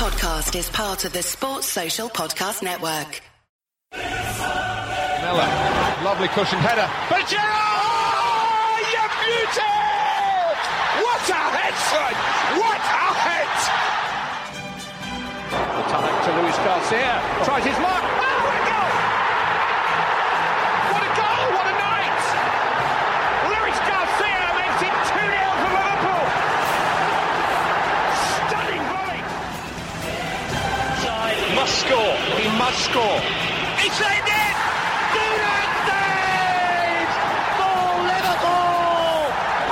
podcast is part of the Sports Social Podcast Network. Miller, lovely cushioned header. But Gerrard, you beauty! What a head, son! What a head! The time to Luis Garcia. Tries his mark. Oh, must score. It's in it! Brilliant save for Liverpool!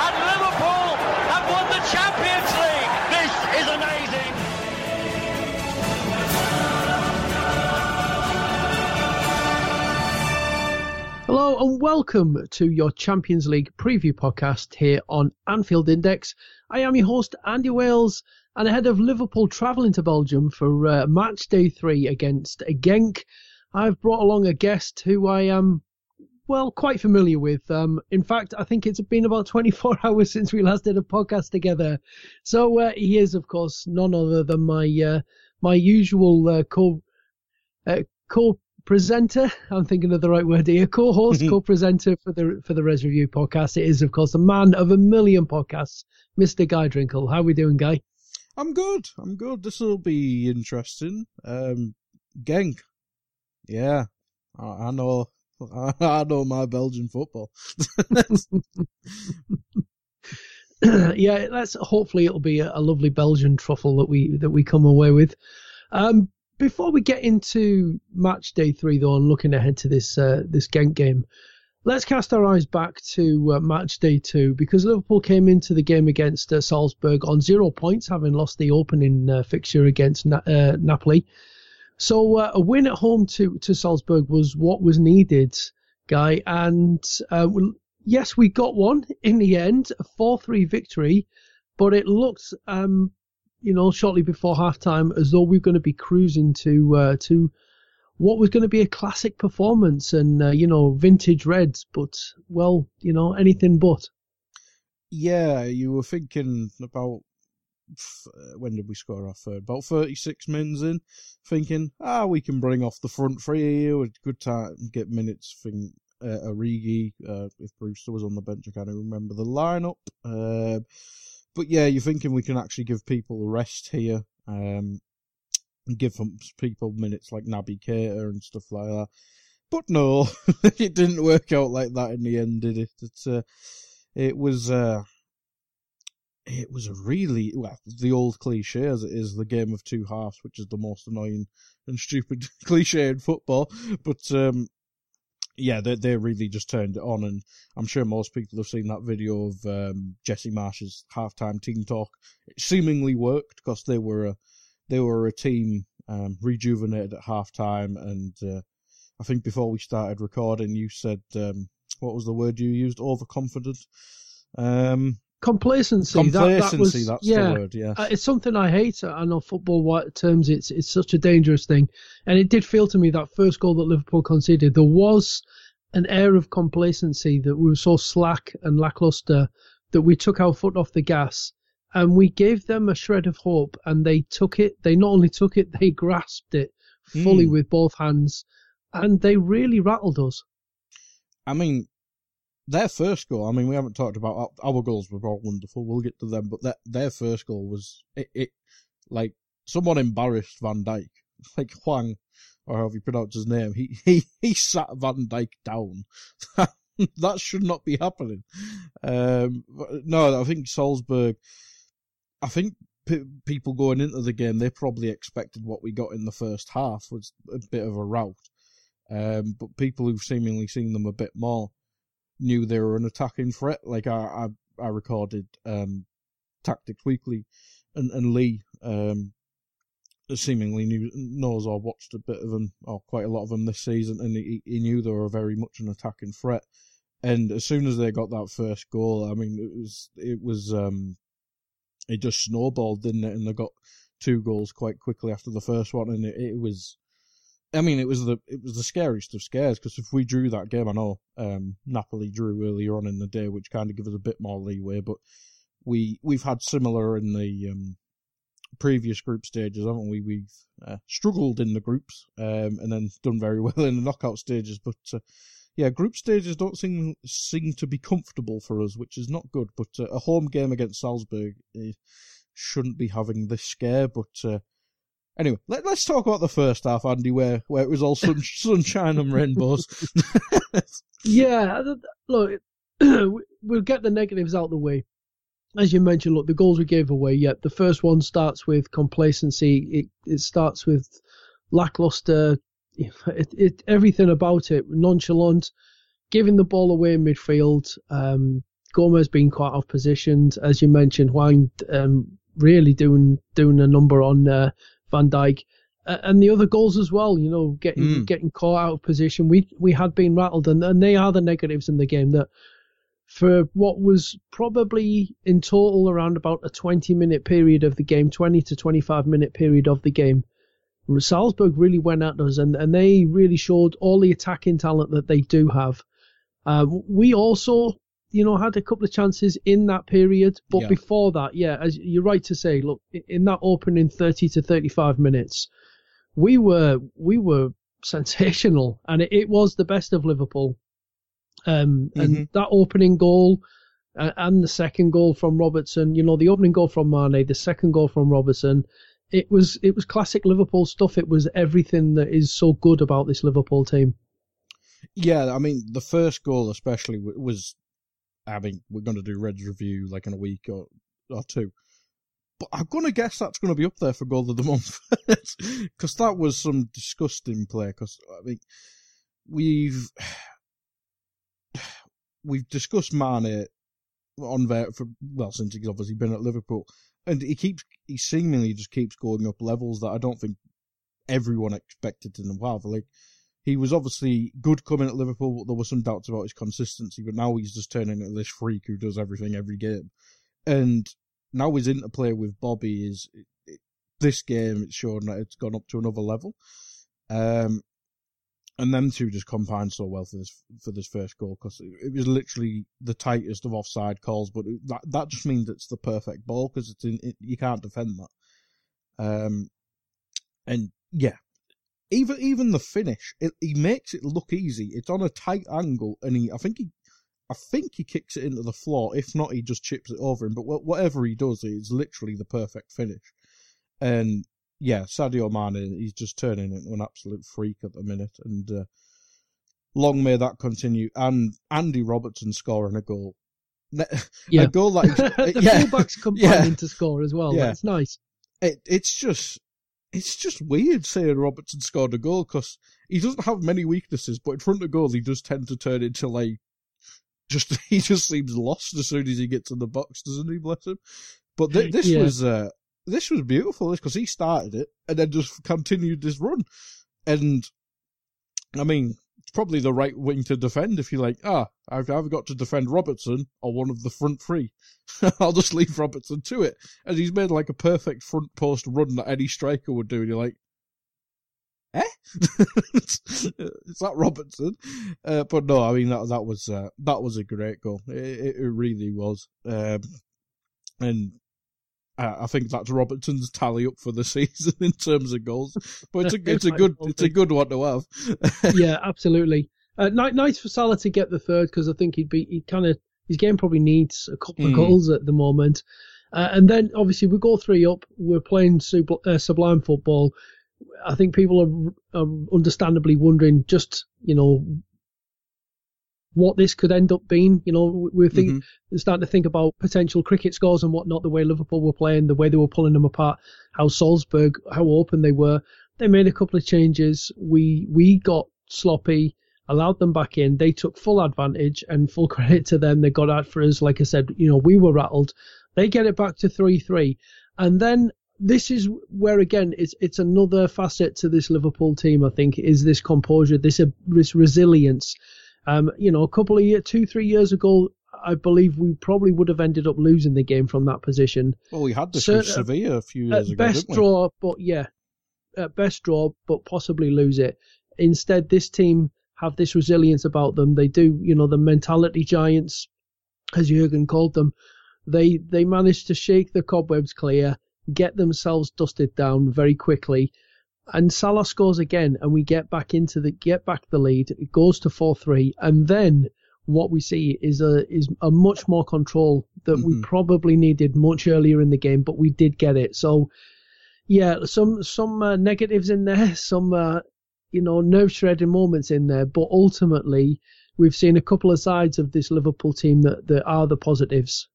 And Liverpool have won the Champions League! This is amazing! Hello and welcome to your Champions League preview podcast here on Anfield Index. I am your host Andy Wales, and ahead of Liverpool travelling to Belgium for uh, match day three against Genk, I've brought along a guest who I am well quite familiar with. Um, in fact, I think it's been about 24 hours since we last did a podcast together. So uh, he is, of course, none other than my uh, my usual uh, co uh, co presenter. I'm thinking of the right word here. Co-host, co-presenter for the for the Reds Review podcast. It is, of course, the man of a million podcasts, Mr. Guy Drinkel. How are we doing, Guy? I'm good. I'm good. This will be interesting. Um, Genk. Yeah, I, I know. I, know my Belgian football. yeah, that's hopefully it'll be a, a lovely Belgian truffle that we that we come away with. Um, before we get into match day three, though, and looking ahead to this uh, this Genk game, let's cast our eyes back to uh, match day two because Liverpool came into the game against uh, Salzburg on zero points, having lost the opening uh, fixture against Na- uh, Napoli. So uh, a win at home to to Salzburg was what was needed, guy. And uh, yes, we got one in the end, a four three victory, but it looked um, you know, shortly before halftime, as though we were going to be cruising to to what was going to be a classic performance and uh, you know vintage Reds, but well, you know anything but. yeah, you were thinking about uh, when did we score our third? About 36 minutes in, thinking, ah, we can bring off the front three here with good time, get minutes. Think uh, Origi, uh, if Brewster was on the bench, I can't remember the lineup. Uh, but yeah, you're thinking we can actually give people a rest here. Um, and give people minutes like Naby Keita and stuff like that. But no, it didn't work out like that in the end, did it? It's, uh, it was, uh, it was a really, well, the old cliche as it is, the game of two halves, which is the most annoying and stupid cliche in football. But, um, yeah, they they really just turned it on, and I'm sure most people have seen that video of um, Jesse Marsch's halftime team talk. It seemingly worked because they were they were a team um, rejuvenated at halftime, and uh, I think before we started recording, you said um, what was the word you used? Overconfident. Um, Complacency. that- that, complacency. was, that's yeah, the word. Yeah. Uh, it's something I hate. I know football terms. It's it's such a dangerous thing, and it did feel to me that first goal that Liverpool conceded, there was an air of complacency that we were so slack and lackluster that we took our foot off the gas, and we gave them a shred of hope, and they took it. They not only took it, they grasped it fully Mm. with both hands, and they really rattled us. I mean, their first goal. I mean, we haven't talked about our, our goals. Were all wonderful. We'll get to them, but their their first goal was it, it like someone embarrassed Van Dijk, like Hwang, or however you pronounce his name. He he he sat Van Dijk down. that should not be happening. Um, no, I think Salzburg. I think p- people going into the game, they probably expected what we got in the first half was a bit of a rout. Um, but people who've seemingly seen them a bit more knew they were an attacking threat. Like I, I, I recorded um, Tactics Weekly, and and Lee um, seemingly knew knows or watched a bit of them or quite a lot of them this season, and he, he knew they were very much an attacking threat. And as soon as they got that first goal, I mean, it was it was um, it just snowballed, didn't it? And they got two goals quite quickly after the first one, and it, it was. I mean, it was the it was the scariest of scares because if we drew that game, I know um, Napoli drew earlier on in the day, which kind of gives us a bit more leeway. But we we've had similar in the um, previous group stages, haven't we? We've uh, struggled in the groups um, and then done very well in the knockout stages. But uh, yeah, group stages don't seem seem to be comfortable for us, which is not good. But uh, a home game against Salzburg eh, shouldn't be having this scare. But uh, anyway, let, us talk about the first half, Andy, where where it was all sun, sunshine and rainbows. yeah, look, we'll get the negatives out the way as you mentioned, look, the goals we gave away, yeah, the first one starts with complacency. It it starts with lackluster, it, it, everything about it, nonchalant, giving the ball away in midfield. Um, Gomez being quite off positioned, as you mentioned, Hwang um, really doing doing a number on uh, Van Dijk. Uh, and the other goals as well, you know, getting mm. getting caught out of position. We we had been rattled, and, and they are the negatives in the game that for what was probably in total around about a 20 minute period of the game, 20 to 25 minute period of the game. Salzburg really went at us and, and they really showed all the attacking talent that they do have. Uh, we also, you know, had a couple of chances in that period, but yeah. before that, yeah, as you're right to say, look, in that opening 30 to 35 minutes, we were we were sensational, and it, it was the best of Liverpool. Um, and mm-hmm. that opening goal uh, and the second goal from Robertson, you know, the opening goal from Mane, the second goal from Robertson, it was it was classic Liverpool stuff. It was everything that is so good about this Liverpool team. Yeah, I mean, the first goal especially was. I mean, we're going to do Red's review like in a week or or two, but I'm going to guess that's going to be up there for goal of the month because that was some disgusting play. Because I mean, we've we've discussed Mane on there for well since he's obviously been at Liverpool, and he keeps he seemingly just keeps going up levels that I don't think everyone expected him to have. Like he was obviously good coming at Liverpool, but there were some doubts about his consistency. But now he's just turning into this freak who does everything every game, and now his interplay with Bobby is it, it, this game. It's shown that it's gone up to another level. Um, and them two just combined so well for this for this first goal because it, was literally the tightest of offside calls. But it, that that just means it's the perfect ball because it's in it, you can't defend that. Um, and yeah, even even the finish, it, he makes it look easy. It's on a tight angle, and he I think he. I think he kicks it into the floor. If not, he just chips it over him. But whatever he does, it's literally the perfect finish. And yeah, Sadio Mane, he's just turning into an absolute freak at the minute, and uh, long may that continue. And Andy Robertson scoring a goal, yeah. a goal that the yeah. fullbacks combining yeah. to score as well. Yeah. It's nice. It, it's just it's just weird saying Robertson scored a goal because he doesn't have many weaknesses, but in front of goals he does tend to turn into like just he just seems lost as soon as he gets in the box, doesn't he? Bless him. But th- this yeah. was uh, this was beautiful because he started it and then just continued this run. And I mean, it's probably the right wing to defend if you're like, ah, I've either got to defend Robertson or one of the front three. I'll just leave Robertson to it. And he's made like a perfect front post run that any striker would do. And you're like, eh? is that Robertson? Uh, but no, I mean that that was uh, that was a great goal. It, it really was. Um, and uh, I think that's Robertson's tally up for the season in terms of goals. But it's a it's a good it's a good one to have. yeah, absolutely. Uh, nice for Salah to get the third because I think he'd be he kind of his game probably needs a couple of mm. goals at the moment. Uh, and then obviously we go three up. We're playing uh, sublime football. I think people are, are understandably wondering just you know what this could end up being. You know, we're thinking, mm-hmm. starting to think about potential cricket scores and whatnot, the way Liverpool were playing, the way they were pulling them apart, how Salzburg, how open they were. They made a couple of changes. We we got sloppy, allowed them back in. They took full advantage and full credit to them. They got out for us. Like I said, you know, we were rattled. They get it back to three three, and then this is where again it's it's another facet to this Liverpool team. I think is this composure, this uh, this resilience um, you know, a couple of years, two, three years ago, I believe we probably would have ended up losing the game from that position. Well, we had this with Sevilla a few years ago. Best draw, but yeah, at best draw, but possibly lose it. Instead, this team have this resilience about them. They do, you know, the mentality giants, as Jurgen called them. They they managed to shake the cobwebs clear. get themselves dusted down very quickly, and Salah scores again, and we get back into the get back the lead. It goes to four three, and then what we see is a is a much more control that mm-hmm. we probably needed much earlier in the game, but we did get it. So yeah, some some uh, negatives in there, some uh, you know nerve shredding moments in there, but ultimately we've seen a couple of sides of this Liverpool team that, that are the positives.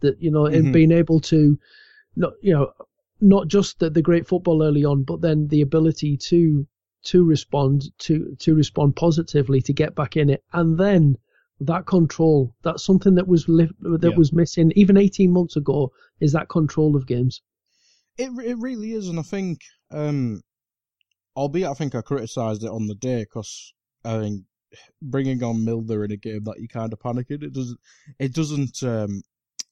That you know, mm-hmm. in being able to, not you know, not just the, the great football early on, but then the ability to to respond to to respond positively to get back in it, and then that control. That's something that was li- that yeah. was missing even 18 months ago. Is that control of games? It it really is, and I think, um, albeit I think I criticised it on the day because I think bringing on Milner in a game that you kind of panicking, it doesn't it doesn't um,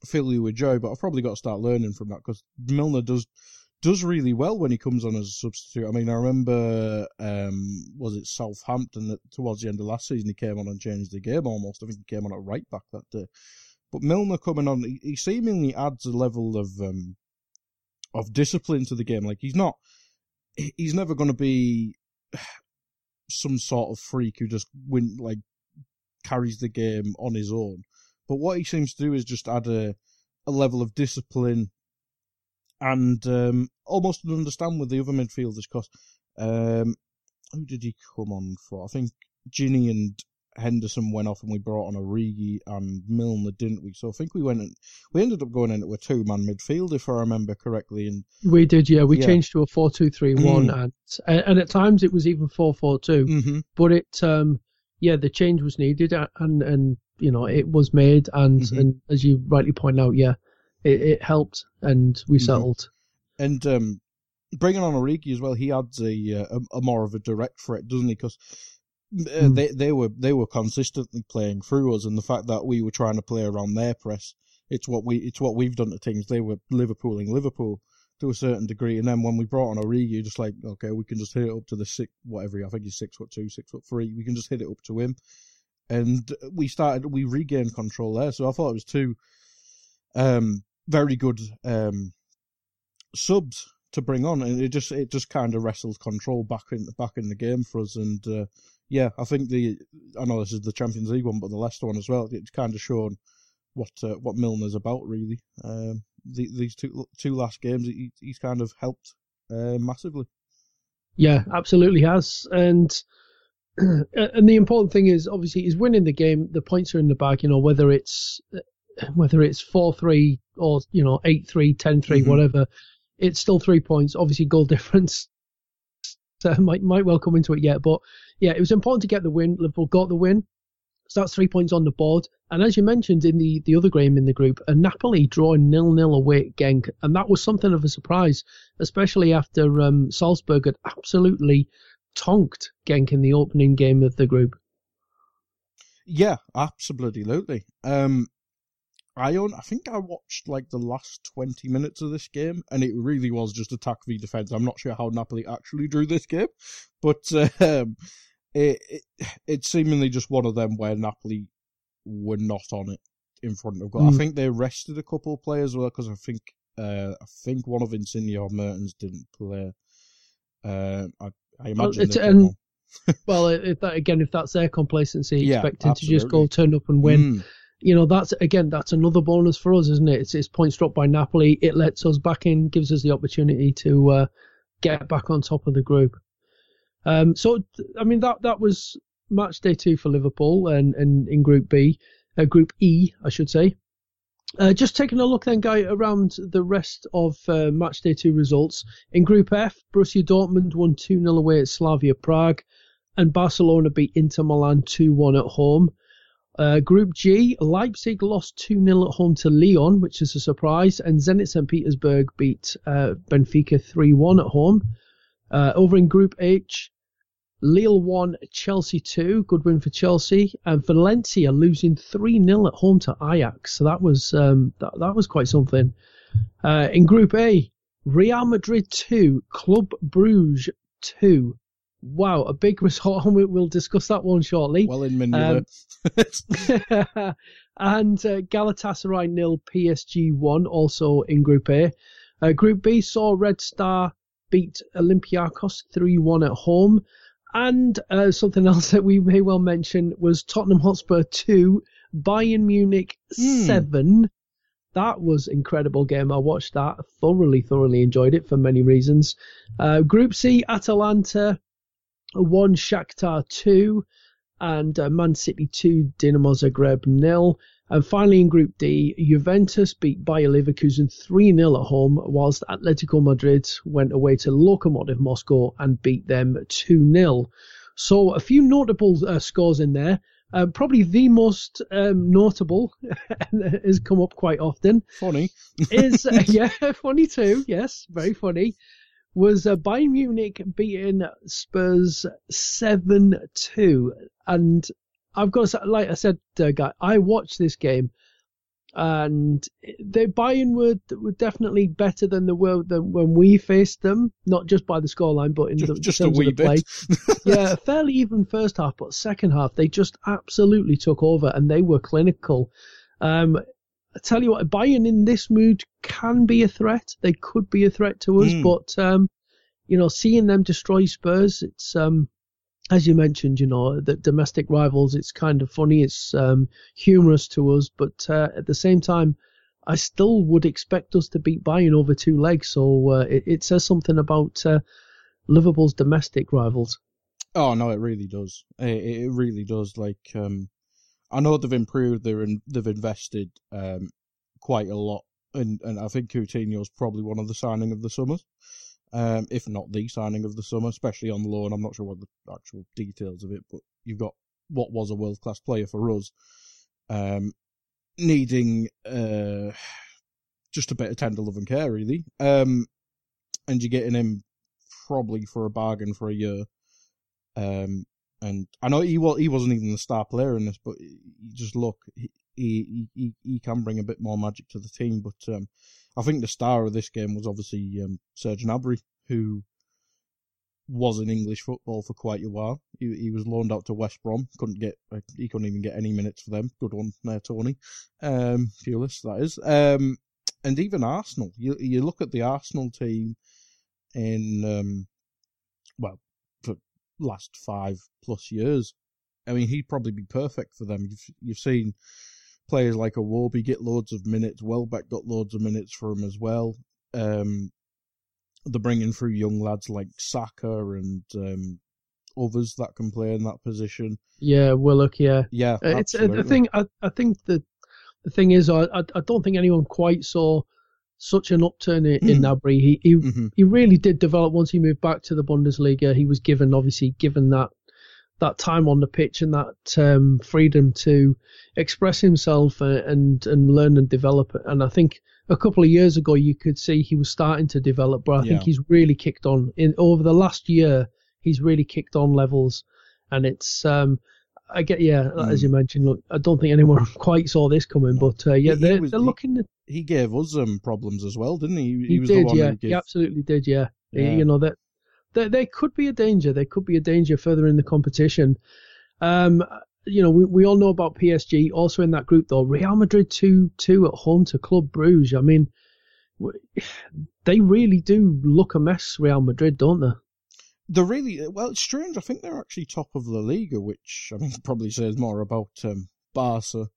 fill you with joy. But I've probably got to start learning from that because Milner does does really well when he comes on as a substitute. I mean, I remember um, was it Southampton that towards the end of last season he came on and changed the game almost. I think he came on at right back that day. But Milner coming on, he, seemingly adds a level of um, of discipline to the game. Like he's not, he's never going to be some sort of freak who just win like carries the game on his own. But what he seems to do is just add a a level of discipline and um, almost an understand with the other midfielders. Because um, who did he come on for? I think Gini and Henderson went off and we brought on Origi and Milner, didn't we? So I think we went and we ended up going in into a two man midfield, if I remember correctly. And we did, yeah. We yeah. changed to a four two three one, mm. and and at times it was even four four two. Mm-hmm. But it, um, yeah, the change was needed, and and you know it was made, and mm-hmm. and as you rightly point out, yeah, it, it helped, and we mm-hmm. settled. And um, bringing on Origi as well, he adds a, uh, a, a more of a direct threat, doesn't he? Because mm. they they were they were consistently playing through us, and the fact that we were trying to play around their press, it's what we it's what we've done to teams. They were Liverpooling Liverpool to a certain degree, and then when we brought on Origi, just like okay, we can just hit it up to the six whatever I think he's six foot two, six foot three. We can just hit it up to him, and we started we regained control there. So I thought it was two um, very good um, subs to bring on, and it just it just kind of wrestled control back in back in the game for us, and uh, yeah, I think the I know this is the Champions League one, but the Leicester one as well. It's kind of shown what uh, what Milner's about really. Um, the, these two two last games, he, he's kind of helped uh, massively. Yeah, absolutely has, and and the important thing is obviously he's winning the game. The points are in the bag. You know whether it's whether it's four three or you know eight three, ten three, mm-hmm. whatever. It's still three points. Obviously, goal difference so might might well come into it yet. But yeah, it was important to get the win. Liverpool got the win. So that's three points on the board. And as you mentioned in the, the other game in the group, a Napoli drawing nil nil away at Genk, and that was something of a surprise, especially after um, Salzburg had absolutely tonked Genk in the opening game of the group. Yeah, absolutely. Um, I own, I think I watched like the last 20 minutes of this game, and it really was just attack v defense. I'm not sure how Napoli actually drew this game, but um, it, it it's seemingly just one of them where Napoli were not on it in front of goal. Mm. I think they rested a couple of players well because I think uh, I think one of Insigne or Mertens didn't play. Uh, I, I imagine. Well, um, well if that, again, if that's their complacency, yeah, expecting absolutely. to just go turn up and win. Mm you know that's again that's another bonus for us, isn't it? It's, it's points dropped by Napoli. It lets us back in, gives us the opportunity to uh, get back on top of the group. Um, so I mean that that was match day two for Liverpool and, and in Group B, uh, Group E, I should say. Uh, just taking a look then, guy, around the rest of uh, match day two results. In Group F, Borussia Dortmund won 2 0 away at Slavia Prague, and Barcelona beat Inter Milan 2 1 at home. Uh, Group G, Leipzig lost 2 0 at home to Lyon, which is a surprise, and Zenit St. Petersburg beat uh, Benfica 3 1 at home. Uh, over in Group H, Lille 1, Chelsea 2, good win for Chelsea, and Valencia losing 3 0 at home to Ajax. So that was um, that, that was quite something. Uh, in Group A, Real Madrid 2, Club Bruges 2. Wow, a big result, and we'll discuss that one shortly. Well in manure. Um, and uh, Galatasaray nil, PSG one, also in Group A. Uh, Group B saw Red Star beat Olympiacos 3 1 at home. And uh, something else that we may well mention was Tottenham Hotspur 2, Bayern Munich Hmm. 7. That was incredible game. I watched that. Thoroughly, thoroughly enjoyed it for many reasons. Uh, Group C, Atalanta 1, Shakhtar 2, and uh, Man City 2, Dinamo Zagreb nil. And finally in Group D, Juventus beat Bayer Leverkusen 3 0 at home, whilst Atletico Madrid went away to Lokomotiv Moscow and beat them 2 0. So a few notable uh, scores in there. Uh, probably the most um, notable, has come up quite often, Funny. is uh, yeah, funny too. Yes, very funny. Was uh, Bayern Munich beating Spurs seven two, and I've got to like I said, uh, guy, I watched this game, and the Bayern were were definitely better than the were than when we faced them, not just by the scoreline, but in Just, the, just a terms wee of the play bit. yeah, fairly even first half, but second half they just absolutely took over and they were clinical. Um, I tell you what, Bayern in this mood can be a threat. They could be a threat to us, Mm. but um, you know, seeing them destroy Spurs, it's um, as you mentioned, you know, that domestic rivals. It's kind of funny. It's um, humorous to us, but uh, at the same time. I still would expect us to beat Bayern over two legs, so uh, it, it says something about uh, Liverpool's domestic rivals. Oh no, it really does. It, it really does. Like, um, I know they've improved. They're in, they've invested um, quite a lot, and and I think Coutinho's probably one of the signing of the summer, um, if not the signing of the summer, especially on the loan. I'm not sure what the actual details of it, but you've got what was a world class player for us, um, needing uh, just a bit of tender love and care, really. Um, and you're getting him probably for a bargain for a year. Um, and I know he was he wasn't even the star player in this, but just look, he he he, he can bring a bit more magic to the team. But um, I think the star of this game was obviously um, Serge Gnabry, who was in English football for quite a while. He he was loaned out to West Brom, couldn't get he couldn't even get any minutes for them. Good one there, Tony. Um, Pulis, that is. Um, and even Arsenal. You you look at the Arsenal team in um, well, for last five plus years. I mean, he'd probably be perfect for them. You've you've seen players like a Iwobi get loads of minutes. Welbeck got loads of minutes for him as well. Um, they're bringing through young lads like Saka and um, others that can play in that position. Yeah, Willock. Yeah, Yeah, Uh, it's uh, the thing. I, I think the the thing is, I, I I don't think anyone quite saw such an upturn in, in Mm. Gnabry. He he Mhm. he really did develop once he moved back to the Bundesliga. He was given obviously given that that time on the pitch and that um, freedom to express himself and, and learn and develop. And I think a couple of years ago you could see he was starting to develop, but I think he's really kicked on in over the last year. He's really kicked on levels, and it's um. I get yeah, as Mm. you mentioned. Look, I don't think anyone quite saw this coming, but uh, yeah, He- he they're, was- they're he- looking. He gave us um, problems as well, didn't he? He, was did, the one yeah, who gave he absolutely did, yeah. Yeah. You know that they, they could be a danger. They could be a danger further in the competition. Um, you know, we, we all know about PSG. Also in that group though, Real Madrid two two at home to Club Bruges. I mean, they really do look a mess, Real Madrid, don't they? They're really well. It's strange. I think they're actually top of La Liga, which I mean probably says more about um, Barca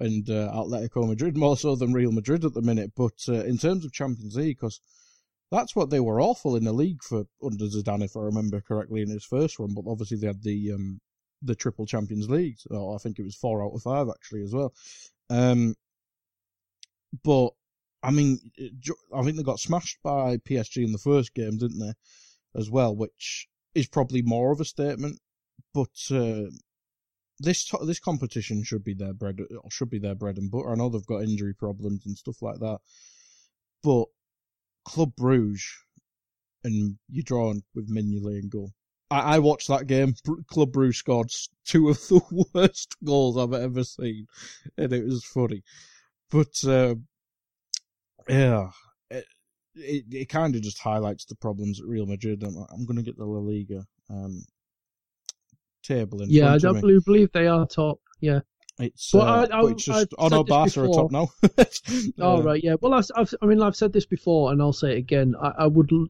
and uh, Atletico Madrid more so than Real Madrid at the minute. But uh, in terms of Champions League, because that's what they were awful in the league for under Zidane, if I remember correctly, in his first run. But obviously they had the um, the triple Champions League. Or I think it was four out of five actually as well. Um, but I mean, I think they got smashed by PSG in the first game, didn't they? As well, which is probably more of a statement. But uh, this this competition should be their bread should be their bread and butter. I know they've got injury problems and stuff like that, but Club Bruges and you're drawn with Mignolet in goal. I, I watched that game. Club Bruges scored two of the worst goals I've ever seen, and it was funny. But um, yeah, it it, it kind of just highlights the problems at Real Madrid. I'm, I'm going to get the La Liga um, table in Yeah, I don't believe they are top. Yeah, It's, Well, uh, I- I- it's just, I've this Barca are top now. Oh Uh, right, yeah. Well, I've, I've, I mean, I've said this before, and I'll say it again. I, I would, l-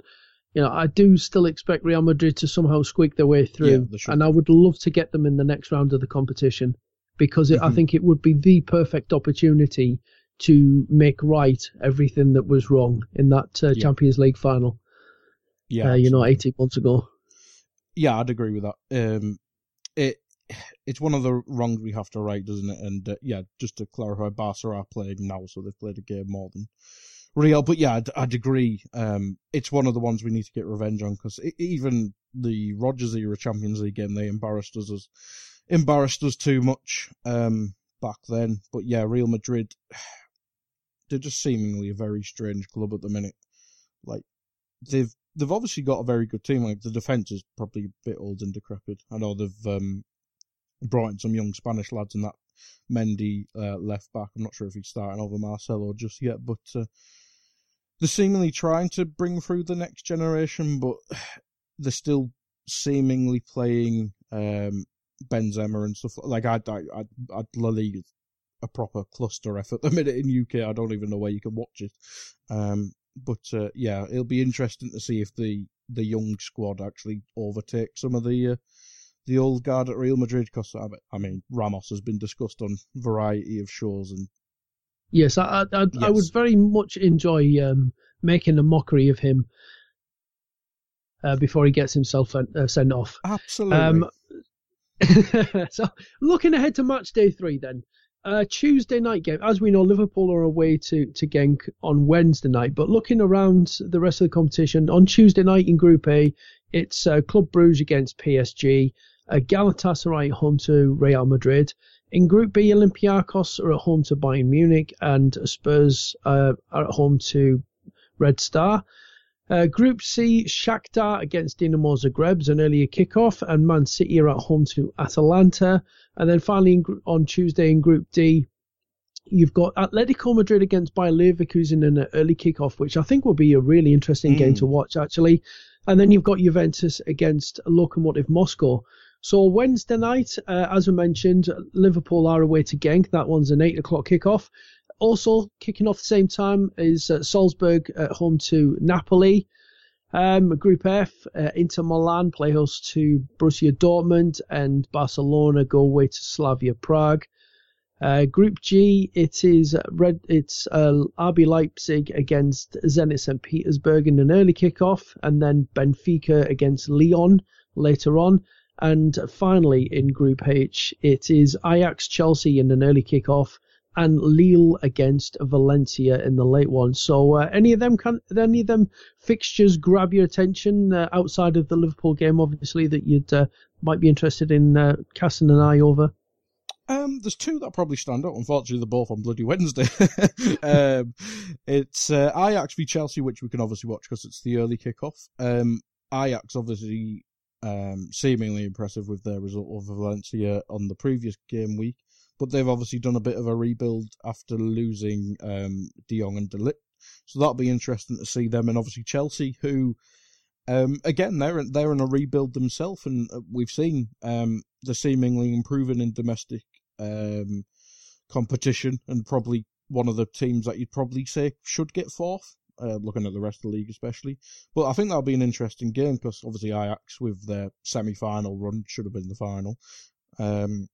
you know, I do still expect Real Madrid to somehow squeak their way through, should. and I would love to get them in the next round of the competition because it, I Mhm. think it would be the perfect opportunity to make right everything that was wrong in that uh, Yeah. Champions League final. Yeah, uh, you know, absolutely. 18 months ago. Yeah, I'd agree with that. Um, it's one of the wrongs we have to right, doesn't it? And uh, yeah, just to clarify, Barca are playing now, so they've played a game more than Real. But yeah, I'd, I'd agree. Um, it's one of the ones we need to get revenge on because even the Rodgers era Champions League game, they embarrassed us as embarrassed us too much um, back then. But yeah, Real Madrid, they're just seemingly a very strange club at the minute. Like they've they've obviously got a very good team. Like the defense is probably a bit old and decrepit. I know they've um, brought in some young Spanish lads and that Mendy uh, left back. I'm not sure if he's starting over Marcelo just yet, but uh, they're seemingly trying to bring through the next generation, but they're still seemingly playing um, Benzema and stuff. Like I'd, I'd La Liga a proper cluster effort the minute in UK. I don't even know where you can watch it. Um, but uh, yeah, it'll be interesting to see if the the young squad actually overtake some of the uh, the old guard at Real Madrid. Because I, mean, Ramos has been discussed on variety of shows, and Yes, I, I, I, I would very much enjoy um, making a mockery of him uh, before he gets himself uh, sent off. absolutely, Um, so looking ahead to match day three then. Uh, Tuesday night game. As we know, Liverpool are away to, to Genk on Wednesday night. But looking around the rest of the competition, on Tuesday night in Group A, it's uh, Club Brugge against PSG, Galatasaray home to Real Madrid. In Group B, Olympiacos are at home to Bayern Munich, and Spurs uh, are at home to Red Star. Uh, Group C, Shakhtar against Dinamo Zagreb is an earlier kickoff, and Man City are at home to Atalanta. And then finally, in, on Tuesday in Group D, you've got Atletico Madrid against Bayer Leverkusen in an early kickoff, which I think will be a really interesting game Mm. to watch, actually. And then you've got Juventus against Lokomotiv Moscow. So Wednesday night, uh, as I mentioned, Liverpool are away to Genk. That one's an eight o'clock kickoff. Also kicking off the same time is uh, Salzburg at home to Napoli. Um, Group F, uh, Inter Milan play host to Borussia Dortmund, and Barcelona go away to Slavia Prague. Uh, Group G, it is red. It's uh, RB Leipzig against Zenit St Petersburg in an early kickoff, and then Benfica against Lyon later on. And finally, in Group H, it is Ajax Chelsea in an early kickoff, and Lille against Valencia in the late one. So, uh, any of them can any of them fixtures grab your attention uh, outside of the Liverpool game, obviously that you'd uh, might be interested in uh, casting an eye over. Um, there's two that probably stand out. Unfortunately, they're both on bloody Wednesday. um, it's uh, Ajax v Chelsea, which we can obviously watch because it's the early kickoff. Um, Ajax obviously um, seemingly impressive with their result over Valencia on the previous game week, but they've obviously done a bit of a rebuild after losing um, De Jong and De Ligt. So that'll be interesting to see them, and obviously Chelsea, who um, again, they're they're in a rebuild themselves, and uh, we've seen um, they're seemingly improving in domestic um, competition, and probably one of the teams that you'd probably say should get fourth. Uh, looking at the rest of the league, especially, but I think that'll be an interesting game because obviously Ajax with their semi-final run should have been the final. Um,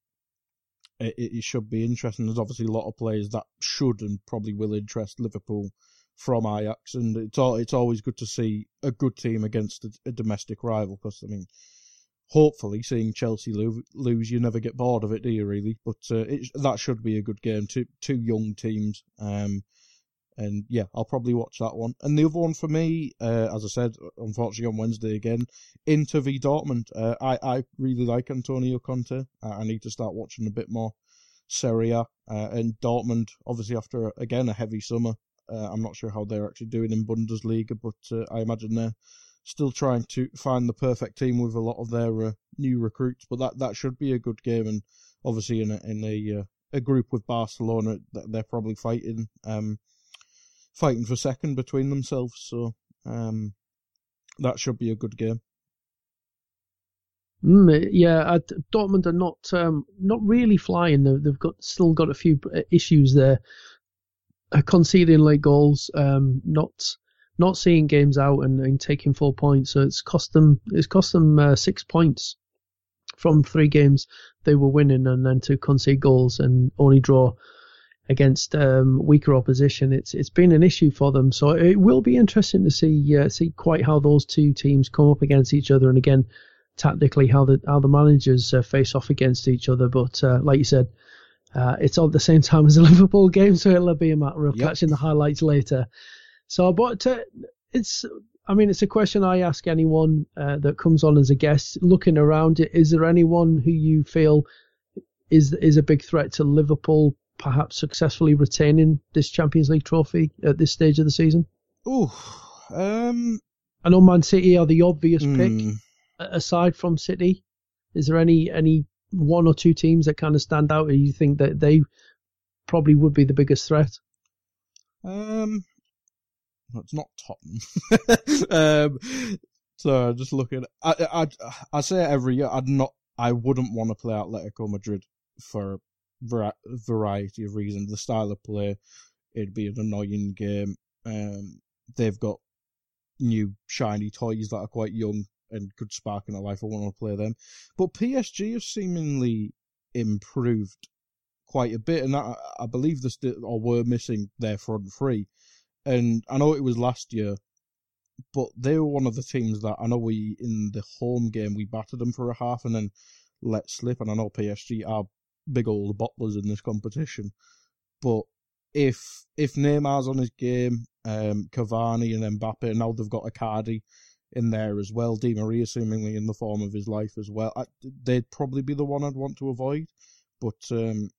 it, it should be interesting. There's obviously a lot of players that should and probably will interest Liverpool from Ajax, and it's all, it's always good to see a good team against a, a domestic rival. Because I mean, hopefully, seeing Chelsea lose, lose, you never get bored of it, do you? Really? But uh, it, that should be a good game. Two two young teams, um, and yeah, I'll probably watch that one. And the other one for me, uh, as I said, unfortunately on Wednesday again, Inter v Dortmund. Uh, I I really like Antonio Conte. I, I need to start watching a bit more Serie A, uh, and Dortmund. Obviously, after again a heavy summer, uh, I'm not sure how they're actually doing in Bundesliga, but uh, I imagine they're still trying to find the perfect team with a lot of their new recruits. But that, that should be a good game, and obviously in a in a a group with Barcelona, they're probably fighting um fighting for second between themselves. So um that should be a good game. Mm, yeah, uh, Dortmund are not um, not really flying. They've, they've got still got a few uh, issues there, uh, conceding late goals, um, not not seeing games out and, and, taking four points. So it's cost them it's cost them uh, six points from three games they were winning, and then to concede goals and only draw against um, weaker opposition. It's it's been an issue for them. So it will be interesting to see uh, see quite how those two teams come up against each other, and again tactically how the how the managers uh, face off against each other. But uh, like you said, uh, it's all at the same time as a Liverpool game, so it'll be a matter of yep. catching the highlights later. So, but uh, it's I mean it's a question I ask anyone uh, that comes on as a guest. Looking around, is there anyone who you feel is is a big threat to Liverpool? Perhaps successfully retaining this Champions League trophy at this stage of the season. Oh, um, I know Man City are the obvious mm. pick aside from City, is there any any one or two teams that kind of stand out, or you think that they probably would be the biggest threat? Um, well, it's not Tottenham. um, so just looking, I I I say every year I'd not, I wouldn't want to play Atletico Madrid for variety of reasons. The style of play, it'd be an annoying game. Um, they've got new shiny toys that are quite young and could spark in a life. I want to play them. But PSG have seemingly improved quite a bit, and I, believe this or were missing their front three. And I know it was last year, but they were one of the teams that I know we in the home game we battered them for a half and then let slip. And I know PSG are big old bottlers in this competition, but if if Neymar's on his game, um, Cavani and Mbappe, now they've got Icardi in there as well. Di Maria seemingly in the form of his life as well. I, they'd probably be the one I'd want to avoid, but um,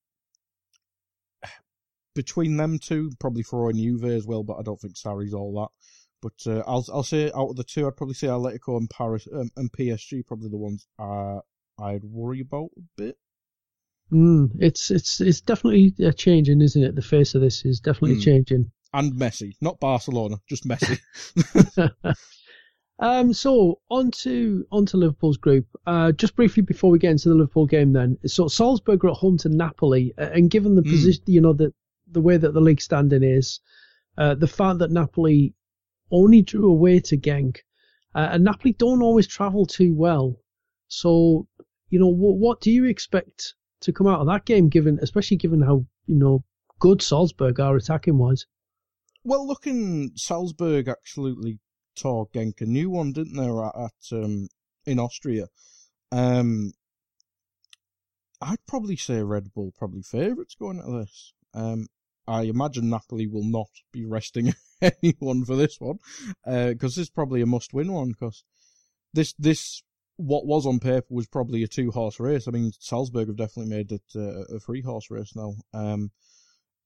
between them two, probably throwing Juve as well. But I don't think Sarri's all that. But uh, I'll I'll say out of the two, I'd probably say Atletico and Paris um, and PSG probably the ones uh, I'd worry about a bit. Mm, it's it's it's definitely changing, isn't it? The face of this is definitely mm. changing. And Messi, not Barcelona, just Messi. Um, so on to onto Liverpool's group. Uh, just briefly before we get into the Liverpool game, then, so Salzburg are at home to Napoli, uh, and given the mm. position, you know, the the way that the league standing is, uh, the fact that Napoli only drew away to Genk, uh, and Napoli don't always travel too well. So, you know, what, what do you expect to come out of that game, given, especially given how you know good Salzburg are attacking wise? Well, looking Salzburg absolutely tore Genk a new one, didn't they, at, at um, in Austria? Um, I'd probably say Red Bull probably favourites going into this. Um, I imagine Napoli will not be resting anyone for this one because uh, this is probably a must-win one. Because this this what was on paper was probably a two-horse race. I mean, Salzburg have definitely made it uh, a three-horse race now. Um,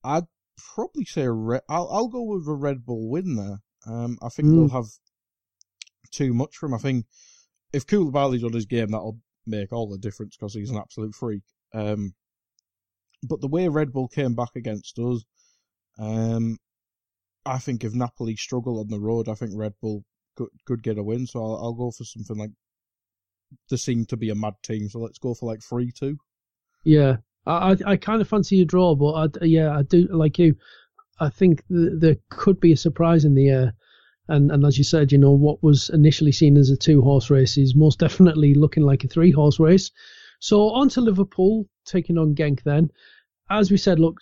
I'd probably say a Re- I'll I'll go with a Red Bull win there. Um, I think mm. they'll have too much for him. I think if Koulibaly's on his game, that'll make all the difference because he's an absolute freak. Um, but the way Red Bull came back against us, um, I think if Napoli struggle on the road, I think Red Bull could could get a win. So I'll, I'll go for something like. They seem to be a mad team, so let's go for like three two. Yeah, I I, kind of fancy a draw, but I, yeah, I do like you. I think th- there could be a surprise in the air. And, and as you said, you know, what was initially seen as a two horse race is most definitely looking like a three horse race. So on to Liverpool, taking on Genk then. As we said, look,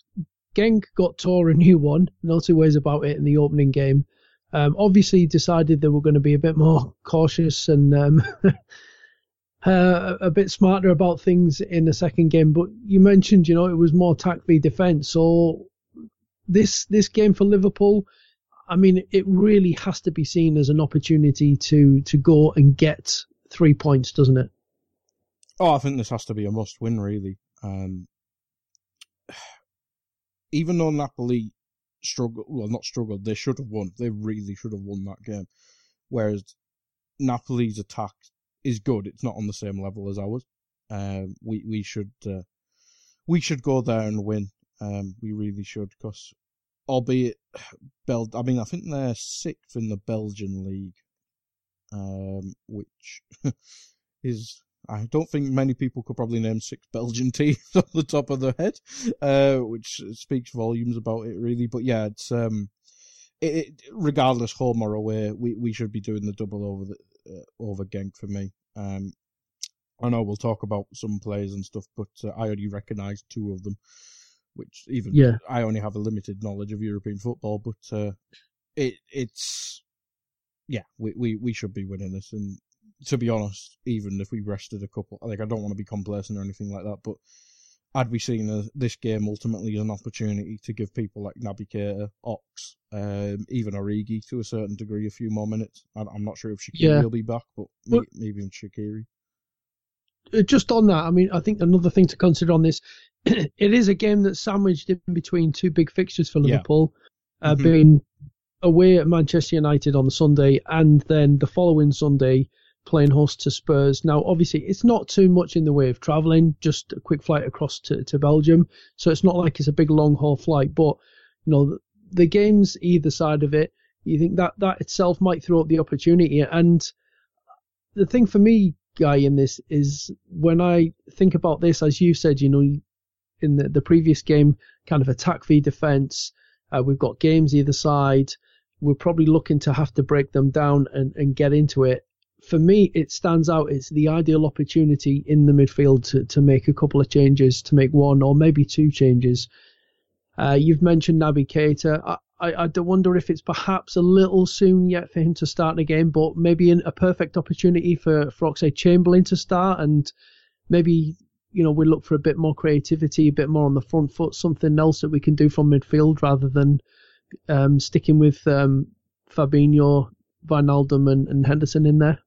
Genk got tore a new one, no two ways about it in the opening game. Um, obviously decided they were going to be a bit more cautious and um, uh, a bit smarter about things in the second game. But you mentioned, you know, it was more attack v defence. So this this game for Liverpool, I mean, it really has to be seen as an opportunity to to go and get three points, doesn't it? Oh, I think this has to be a must win, really. Um, even though Napoli struggled, well, not struggled, they should have won. They really should have won that game. Whereas Napoli's attack is good. It's not on the same level as ours. Um, we we should uh, we should go there and win. Um, we really should because albeit Bel, I mean, I think they're sixth in the Belgian league, um, which is I don't think many people could probably name six Belgian teams on the top of their head, uh, which speaks volumes about it, really. But yeah, it's um, it, it, regardless home or away, we, we should be doing the double over the uh, over Genk for me. Um, I know we'll talk about some players and stuff, but uh, I already recognise two of them, which even yeah. I only have a limited knowledge of European football, but uh, it it's yeah, we, we, we should be winning this. And to be honest, even if we rested a couple, like I don't want to be complacent or anything like that, but I'd be seeing a, this game ultimately as an opportunity to give people like Naby Keita, Ox, um, even Origi to a certain degree a few more minutes. I, am not sure if Shaqiri yeah. will be back, but maybe, maybe even Shaqiri. Uh, just on that, I mean, I think another thing to consider on this, it is a game that's sandwiched in between two big fixtures for Liverpool, yeah. uh, mm-hmm. being away at Manchester United on the Sunday and then the following Sunday playing host to Spurs. Now, obviously, it's not too much in the way of travelling, just a quick flight across to, to Belgium. So it's not like it's a big long haul flight, but, you know, the, games either side of it, you think that that itself might throw up the opportunity. And the thing for me, Guy, in this is when I think about this, as you said, you know, in the, the previous game, kind of attack v defence, uh, we've got games either side. We're probably looking to have to break them down and, and get into it for me, it stands out. It's the ideal opportunity in the midfield to, to make a couple of changes, to make one or maybe two changes. Uh, you've mentioned Naby Keita. I, I, I wonder if it's perhaps a little soon yet for him to start a game, but maybe an, a perfect opportunity for, for Oxlade Chamberlain to start and maybe, you know, we look for a bit more creativity, a bit more on the front foot, something else that we can do from midfield rather than um, sticking with um, Fabinho, and, and Henderson in there.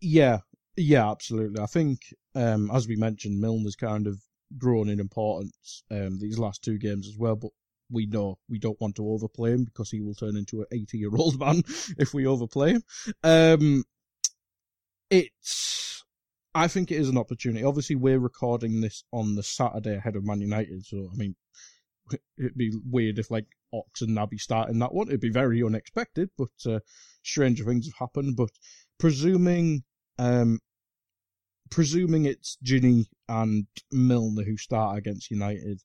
Yeah, yeah, absolutely. I think, um, as we mentioned, Milner's kind of grown in importance um, these last two games as well, but we know we don't want to overplay him because he will turn into an 80 year old man if we overplay him. Um, it's, I think it is an opportunity. Obviously, we're recording this on the Saturday ahead of Man United, so I mean, it'd be weird if like Ox and Naby starting that one. It'd be very unexpected, but uh, stranger things have happened. But presuming um, presuming it's Gini and Milner who start against United,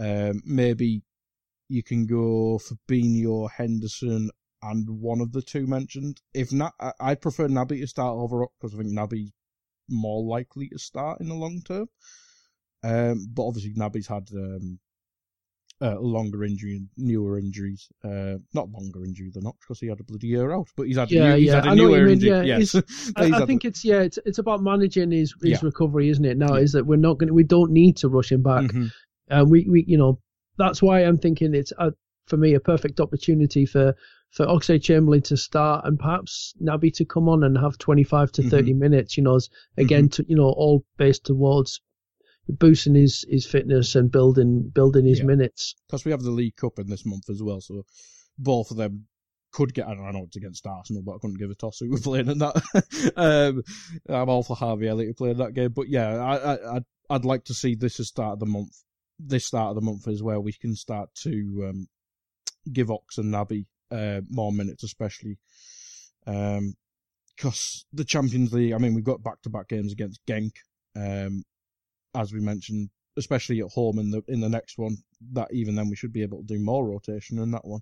um, maybe you can go for Fabinho, Henderson, and one of the two mentioned. If not, I'd prefer Naby to start over up because I think Naby's more likely to start in the long term. Um, but obviously Naby's had um, uh, longer injury and newer injuries. Uh, not longer injury than Ox because he had a bloody year out, but he's had yeah, new, he's yeah. had a newer injury. Yeah, yes. I, I think it's yeah, it's it's about managing his his yeah. recovery, isn't it? Now yeah. is that we're not going to we don't need to rush him back. Mm-hmm. Uh, we we you know that's why I'm thinking it's a, for me a perfect opportunity for for Oxlade Chamberlain to start and perhaps Naby to come on and have 25 to 30 mm-hmm. minutes. You know, as, again, mm-hmm. to, you know, all based towards boosting his, his fitness and building building his yeah. minutes. Because we have the League Cup in this month as well, so both of them could get. I don't know it's against Arsenal, but I couldn't give a toss who were playing in that. um, I'm all for Harvey Elliott playing that game, but yeah, I, I I'd, I'd like to see this as start of the month. This start of the month is where we can start to um, give Ox and Naby uh, more minutes, especially. Um, because the Champions League, I mean, we've got back-to-back games against Genk, um, as we mentioned, especially at home in the in the next one, that even then we should be able to do more rotation in that one.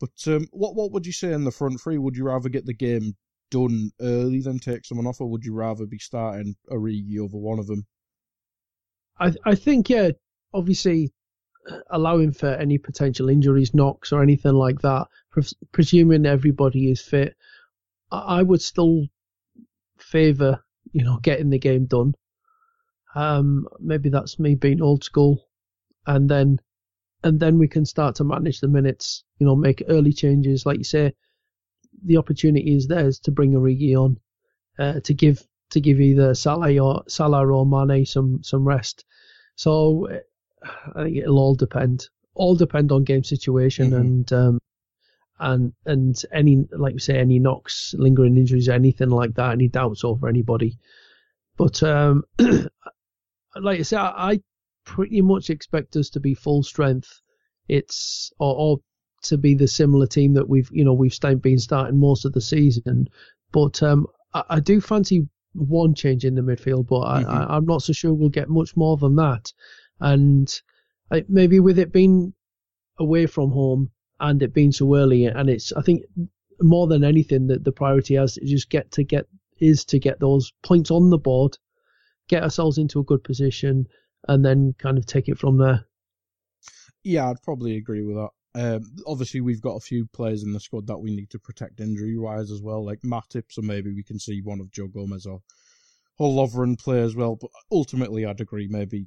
But um, what what would you say in the front three? Would you rather get the game done early than take someone off, or would you rather be starting Origi over one of them? I I think yeah, obviously allowing for any potential injuries, knocks, or anything like that, presuming everybody is fit, I would still favour you know getting the game done. Um, maybe that's me being old school, and then and then we can start to manage the minutes. You know, make early changes, like you say. The opportunity is there to bring Origi on, uh, to give to give either Salah or Salah or Mane some some rest. So I think it'll all depend, all depend on game situation mm-hmm. and um, and and any like we say any knocks, lingering injuries, anything like that, any doubts over anybody. But um, like I say, I, I pretty much expect us to be full strength. It's or, or to be the similar team that we've you know we've been starting most of the season. But um, I, I, do fancy one change in the midfield, but Mm-hmm. I, I, I'm not so sure we'll get much more than that. And I, maybe with it being away from home and it being so early, and it's I think more than anything that the priority has is just get to get is to get those points on the board, get ourselves into a good position, and then kind of take it from there. Yeah, I'd probably agree with that. Um, obviously, we've got a few players in the squad that we need to protect injury wise as well, like Matip, so maybe we can see one of Joe Gomez or, or Lovren play as well. But ultimately, I'd agree maybe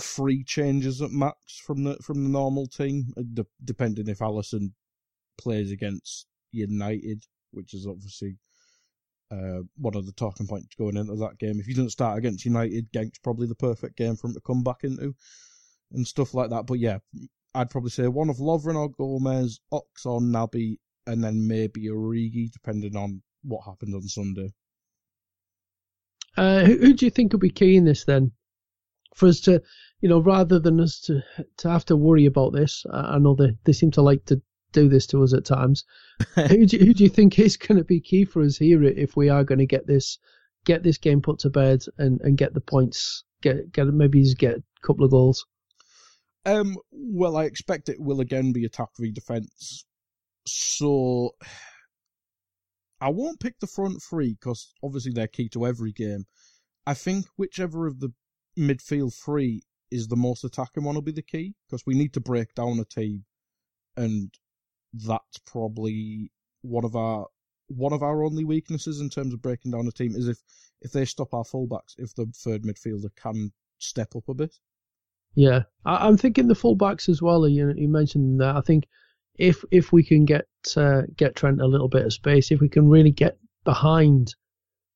three changes at max from the from the normal team, uh, depending if Alisson plays against United, which is obviously uh, one of the talking points going into that game. If he doesn't start against United, Genk's probably the perfect game for him to come back into and stuff like that. But yeah, I'd probably say one of Lovren or Gomez, Ox or Naby, and then maybe Origi, depending on what happens on Sunday. Uh, who, do you think will be key in this then? For us to, you know, rather than us to to have to worry about this, I I know they, they seem to like to do this to us at times. who, do, who do you think is going to be key for us here if we are going to get this get this game put to bed and, and get the points, get get maybe just get a couple of goals? Um, well, I expect it will again be attack v defense. So I won't pick the front three because obviously they're key to every game. I think whichever of the midfield three is the most attacking one will be the key because we need to break down a team, and that's probably one of our one of our only weaknesses in terms of breaking down a team is if if they stop our fullbacks, if the third midfielder can step up a bit. Yeah, I, I'm thinking the fullbacks as well. You you mentioned that. I think if if we can get uh, get Trent a little bit of space, if we can really get behind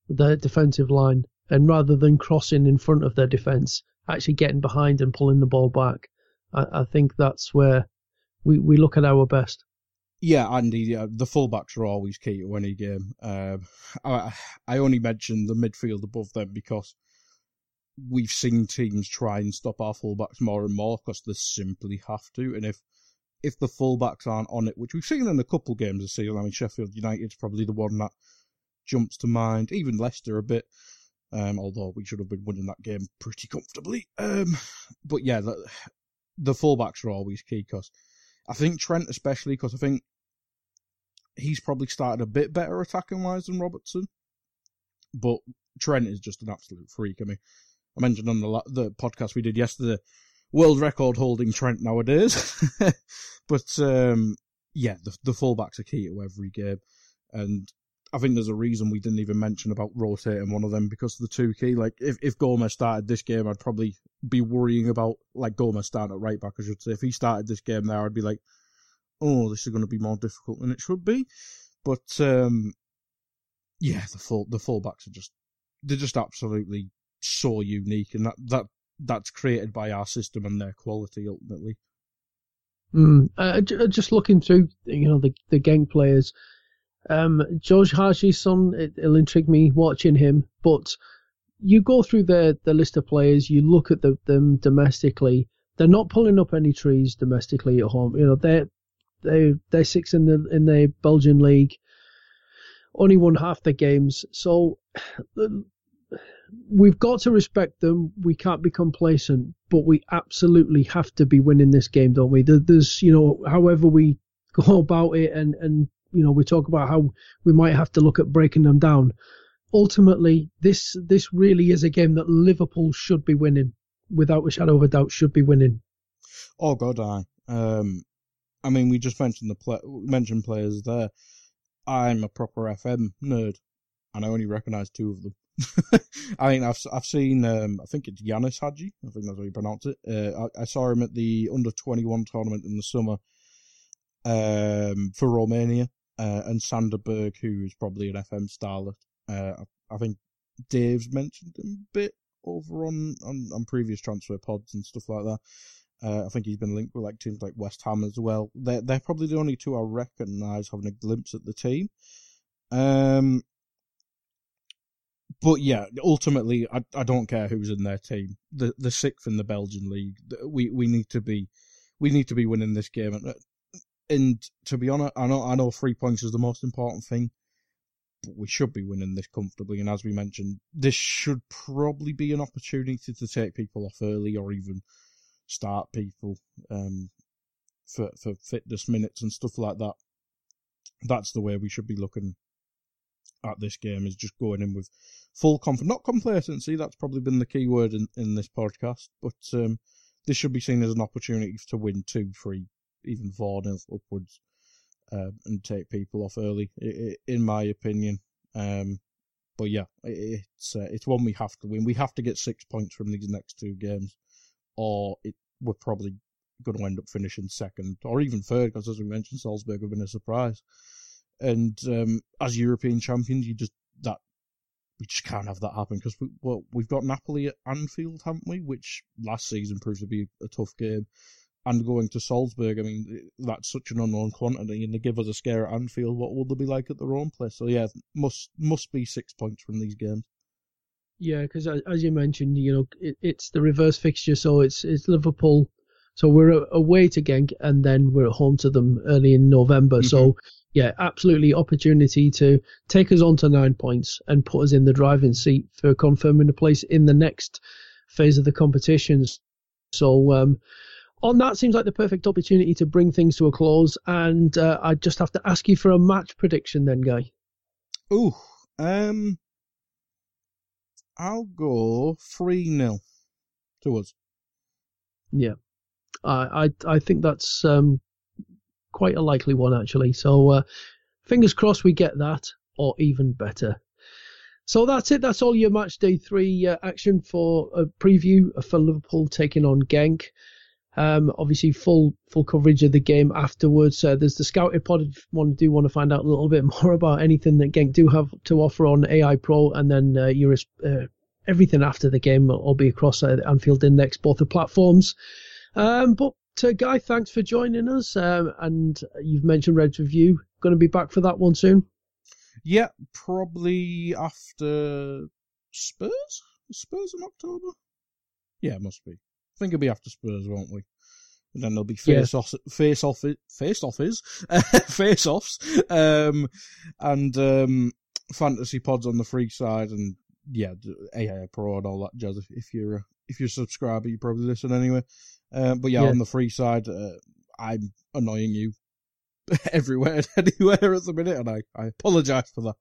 the defensive line, and rather than crossing in front of their defense, actually getting behind and pulling the ball back, I, I think that's where we, we look at our best. Yeah, Andy, yeah, the fullbacks are always key to any game. Um, I, I only mentioned the midfield above them because we've seen teams try and stop our fullbacks more and more because they simply have to. And if if the fullbacks aren't on it, which we've seen in a couple games this season, I mean Sheffield United's probably the one that jumps to mind. Even Leicester a bit, um, although we should have been winning that game pretty comfortably. Um, but yeah, the, the fullbacks are always key because I think Trent especially because I think he's probably started a bit better attacking wise than Robertson, but Trent is just an absolute freak. I mean, I mentioned on the the podcast we did yesterday, world record holding Trent nowadays. but um, yeah, the the fullbacks are key to every game, and I think there's a reason we didn't even mention about rotating one of them because of the two key. Like if if Gomez started this game, I'd probably be worrying about like Gomez starting at right back. I should say if he started this game there, I'd be like, oh, this is going to be more difficult than it should be. But um, yeah, the full the fullbacks are just they're just absolutely so unique, and that that that's created by our system and their quality ultimately. Mm. Uh, just looking through, you know, the the Genk players. Um, George Hagi's son, it, it'll intrigue me watching him. But you go through the the list of players, you look at the, them domestically. They're not pulling up any trees domestically at home. You know, they're they they're six in the in the Belgian league. Only won half the games, so we've got to respect them. We can't be complacent, but we absolutely have to be winning this game, don't we? There's, you know, however we go about it, and and you know, we talk about how we might have to look at breaking them down. Ultimately, this this really is a game that Liverpool should be winning, without a shadow of a doubt. Should be winning. Oh God, I. Um, I mean, we just mentioned the play, mentioned players there. I'm a proper FM nerd, and I only recognise two of them. I mean, I've I've seen. Um, I think it's Ianis Hagi. I think that's how you pronounce it. Uh, I, I saw him at the under twenty one tournament in the summer um, for Romania, uh, and Sander Berge, who is probably an FM starlet. Uh, I, I think Dave's mentioned him a bit over on, on, on previous transfer pods and stuff like that. Uh, I think he's been linked with like teams like West Ham as well. They're they're probably the only two I recognise having a glimpse at the team. Um, but yeah, ultimately, I I don't care who's in their team. The the sixth in the Belgian league. We we need to be we need to be winning this game. And, and to be honest, I know I know three points is the most important thing, but we should be winning this comfortably. And as we mentioned, this should probably be an opportunity to take people off early or even start people um, for for fitness minutes and stuff like that. That's the way we should be looking at this game is just going in with full confidence, not complacency. That's probably been the key word in, in this podcast, but um, this should be seen as an opportunity to win two, three, even four nil upwards, uh, and take people off early, in my opinion. Um, but yeah, it's uh, it's one we have to win. We have to get six points from these next two games, or it, we're probably going to end up finishing second or even third because, as we mentioned, Salzburg have been a surprise. And um, as European champions, you just that we just can't have that happen because we, well, we've got Napoli at Anfield, haven't we? Which last season proved to be a tough game. And going to Salzburg, I mean, that's such an unknown quantity, and they give us a scare at Anfield. What will they be like at their own place? So yeah, must must be six points from these games. Yeah, because as you mentioned, you know, it, it's the reverse fixture, so it's it's Liverpool. So we're away to Genk, and then we're at home to them early in November. Mm-hmm. So yeah, absolutely opportunity to take us on to nine points and put us in the driving seat for confirming a place in the next phase of the competitions. So, um, on that seems like the perfect opportunity to bring things to a close. And uh, I just have to ask you for a match prediction, then, Guy. Ooh, um, I'll go three 0 to us. Yeah, I I, I think that's um, quite a likely one actually. So uh, fingers crossed we get that, or even better. So that's it. That's all your match day three uh, action for a preview for Liverpool taking on Genk. Um, obviously, full full coverage of the game afterwards. Uh, there's the scouted pod if you do want to find out a little bit more about anything that Genk do have to offer on AI Pro, and then uh, uh, everything after the game will be across uh, Anfield Index, both the platforms. Um, but uh, Guy, thanks for joining us. Um, and you've mentioned Reds Review. Going to be back for that one soon? Yeah, probably after Spurs? Spurs in October? Yeah, must be. I think it'll be after Spurs, won't we? And then there'll be face yeah. off, face off, face offs, face offs, um, and um, fantasy pods on the free side, and yeah, AI Pro and all that jazz. If you're a, if you're a subscriber, you probably listen anyway. Uh, but yeah, yeah, on the free side, uh, I'm annoying you everywhere and anywhere at the minute, and I, I apologise for that.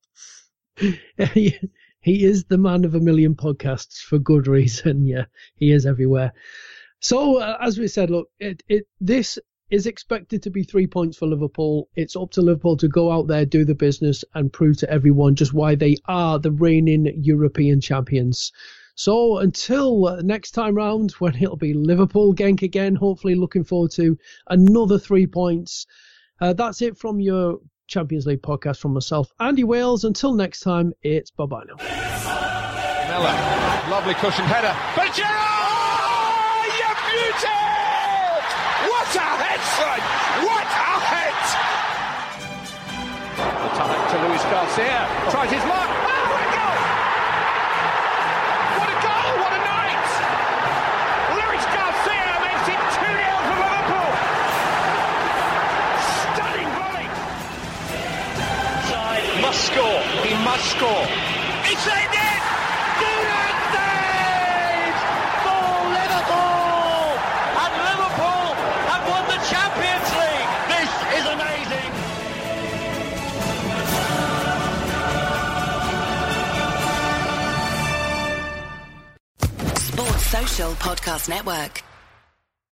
he is the man of a million podcasts for good reason. Yeah, he is everywhere. So uh, as we said, look, it, it this is expected to be three points for Liverpool. It's up to Liverpool to go out there, do the business, and prove to everyone just why they are the reigning European champions. So until next time round, when it'll be Liverpool Genk again, hopefully looking forward to another three points. Uh, that's it from your Champions League podcast from myself, Andy Wales. Until next time, it's bye bye now. Miller, lovely cushion header. But oh, you beauty! What a head, son! What a hit! The time to Luis Garcia. Tries his luck. Score. He must score. It's ended! Brilliant save for Liverpool! And Liverpool have won the Champions League. This is amazing. Sports Social Podcast Network.